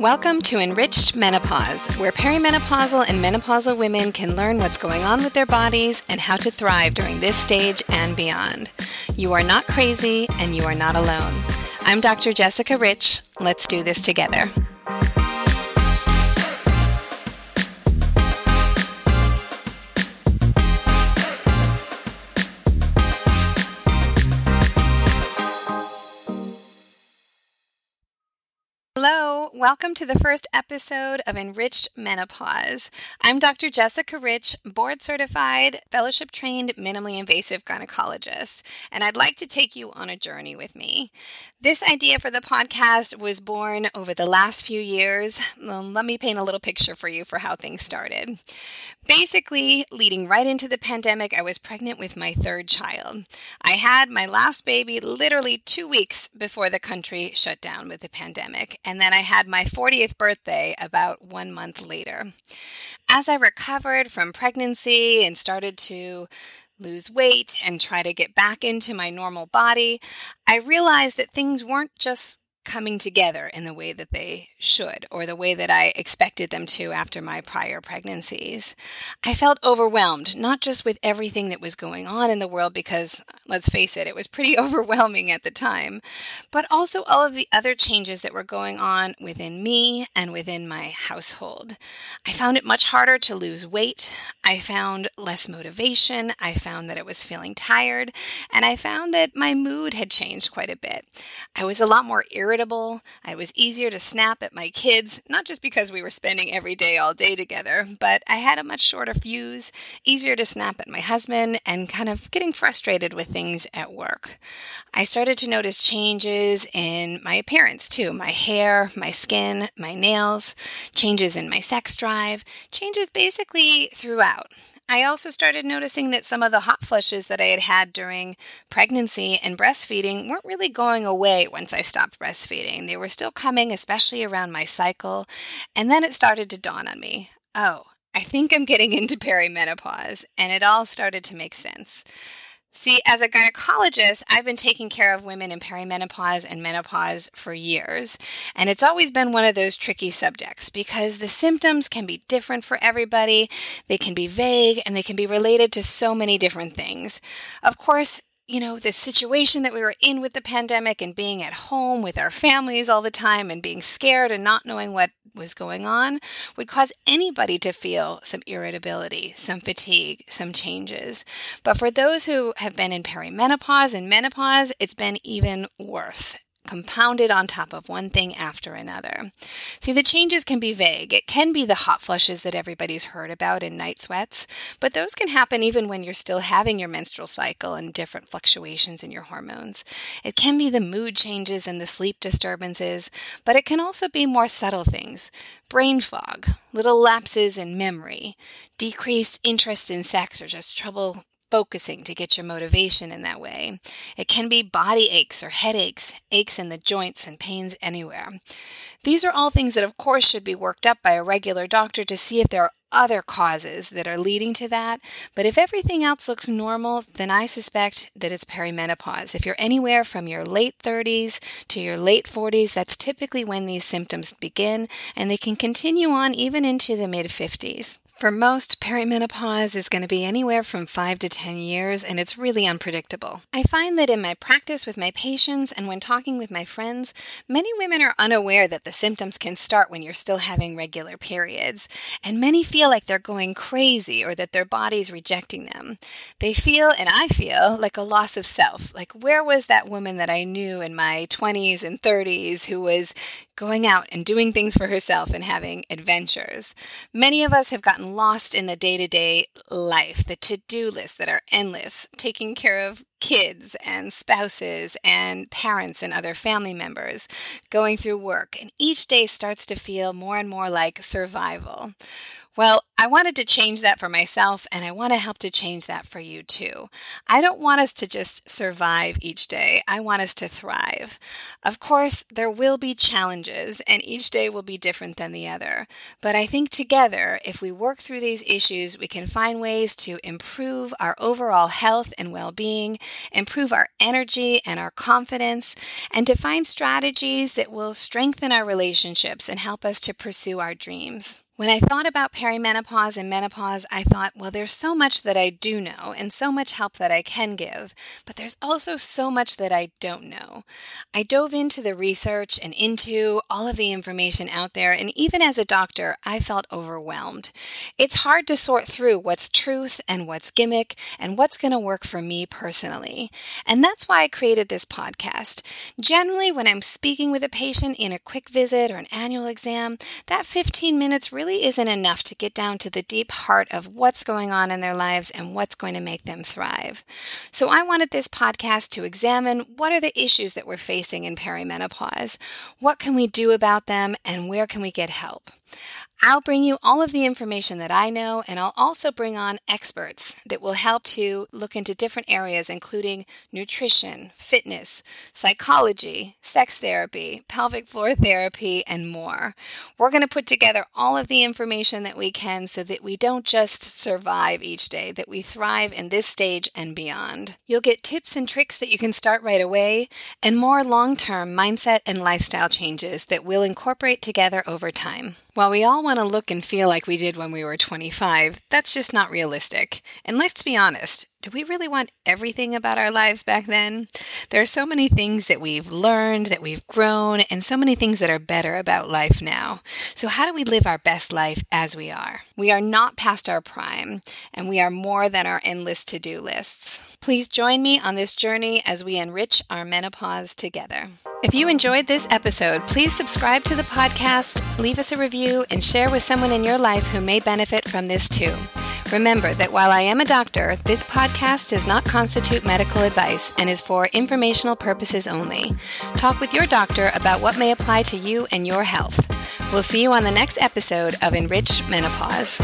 Welcome to EnRitched Menopause, where perimenopausal and menopausal women can learn what's going on with their bodies and how to thrive during this stage and beyond. You are not crazy and you are not alone. I'm Dr. Jessica Ritch. Let's do this together. Welcome to the first episode of EnRitched Menopause. I'm Dr. Jessica Ritch, board certified, fellowship trained, minimally invasive gynecologist, and I'd like to take you on a journey with me. This idea for the podcast was born over the last few years. Let me paint a little picture for you for how things started. Basically, leading right into the pandemic, I was pregnant with my third child. I had my last baby literally two weeks before the country shut down with the pandemic and then I had my 40th birthday about one month later. As I recovered from pregnancy and started to lose weight and try to get back into my normal body, I realized that things weren't just coming together in the way that they should or the way that I expected them to after my prior pregnancies. I felt overwhelmed, not just with everything that was going on in the world, because let's face it, it was pretty overwhelming at the time, but also all of the other changes that were going on within me and within my household. I found it much harder to lose weight. I found less motivation. I found that I was feeling tired, and I found that my mood had changed quite a bit. I was a lot more irritable irritable. I was easier to snap at my kids, not just because we were spending every day all day together, but I had a much shorter fuse, easier to snap at my husband, and kind of getting frustrated with things at work. I started to notice changes in my appearance too my hair, my skin, my nails, changes in my sex drive, changes basically throughout. I also started noticing that some of the hot flushes that I had had during pregnancy and breastfeeding weren't really going away once I stopped breastfeeding. They were still coming, especially around my cycle. And then it started to dawn on me oh, I think I'm getting into perimenopause. And it all started to make sense. See, as a gynecologist, I've been taking care of women in perimenopause and menopause for years. And it's always been one of those tricky subjects because the symptoms can be different for everybody. They can be vague and they can be related to so many different things. Of course, you know, the situation that we were in with the pandemic and being at home with our families all the time and being scared and not knowing what was going on would cause anybody to feel some irritability, some fatigue, some changes. But for those who have been in perimenopause and menopause, it's been even worse compounded on top of one thing after another. See, the changes can be vague. It can be the hot flushes that everybody's heard about in night sweats, but those can happen even when you're still having your menstrual cycle and different fluctuations in your hormones. It can be the mood changes and the sleep disturbances, but it can also be more subtle things brain fog, little lapses in memory, decreased interest in sex, or just trouble focusing to get your motivation in that way. It can be body aches or headaches, aches in the joints, and pains anywhere. These are all things that, of course, should be worked up by a regular doctor to see if there are other causes that are leading to that. But if everything else looks normal, then I suspect that it's perimenopause. If you're anywhere from your late 30s to your late 40s, that's typically when these symptoms begin, and they can continue on even into the mid 50s. For most, perimenopause is going to be anywhere from 5 to 10 years, and it's really unpredictable. I find that in my practice with my patients and when talking with my friends, many women are unaware that the symptoms can start when you're still having regular periods, and many feel like they're going crazy or that their body's rejecting them. They feel, and I feel, like a loss of self. Like, where was that woman that I knew in my 20s and 30s who was going out and doing things for herself and having adventures? Many of us have gotten lost in the day to day life, the to do lists that are endless, taking care of kids and spouses and parents and other family members, going through work, and each day starts to feel more and more like survival. Well, I wanted to change that for myself, and I want to help to change that for you too. I don't want us to just survive each day, I want us to thrive. Of course, there will be challenges, and each day will be different than the other. But I think together, if we work through these issues, we can find ways to improve our overall health and well being, improve our energy and our confidence, and to find strategies that will strengthen our relationships and help us to pursue our dreams. When I thought about perimenopause and menopause, I thought, well, there's so much that I do know and so much help that I can give, but there's also so much that I don't know. I dove into the research and into all of the information out there, and even as a doctor, I felt overwhelmed. It's hard to sort through what's truth and what's gimmick and what's going to work for me personally. And that's why I created this podcast. Generally, when I'm speaking with a patient in a quick visit or an annual exam, that 15 minutes really really isn't enough to get down to the deep heart of what's going on in their lives and what's going to make them thrive. So I wanted this podcast to examine what are the issues that we're facing in perimenopause, what can we do about them, and where can we get help. I'll bring you all of the information that I know, and I'll also bring on experts that will help to look into different areas, including nutrition, fitness, psychology, sex therapy, pelvic floor therapy, and more. We're going to put together all of the information that we can so that we don't just survive each day, that we thrive in this stage and beyond. You'll get tips and tricks that you can start right away, and more long term mindset and lifestyle changes that we'll incorporate together over time. While we all want to look and feel like we did when we were 25, that's just not realistic. And let's be honest, do we really want everything about our lives back then? There are so many things that we've learned, that we've grown, and so many things that are better about life now. So, how do we live our best life as we are? We are not past our prime, and we are more than our endless to do lists. Please join me on this journey as we enrich our menopause together. If you enjoyed this episode, please subscribe to the podcast, leave us a review, and share with someone in your life who may benefit from this too. Remember that while I am a doctor, this podcast does not constitute medical advice and is for informational purposes only. Talk with your doctor about what may apply to you and your health. We'll see you on the next episode of Enrich Menopause.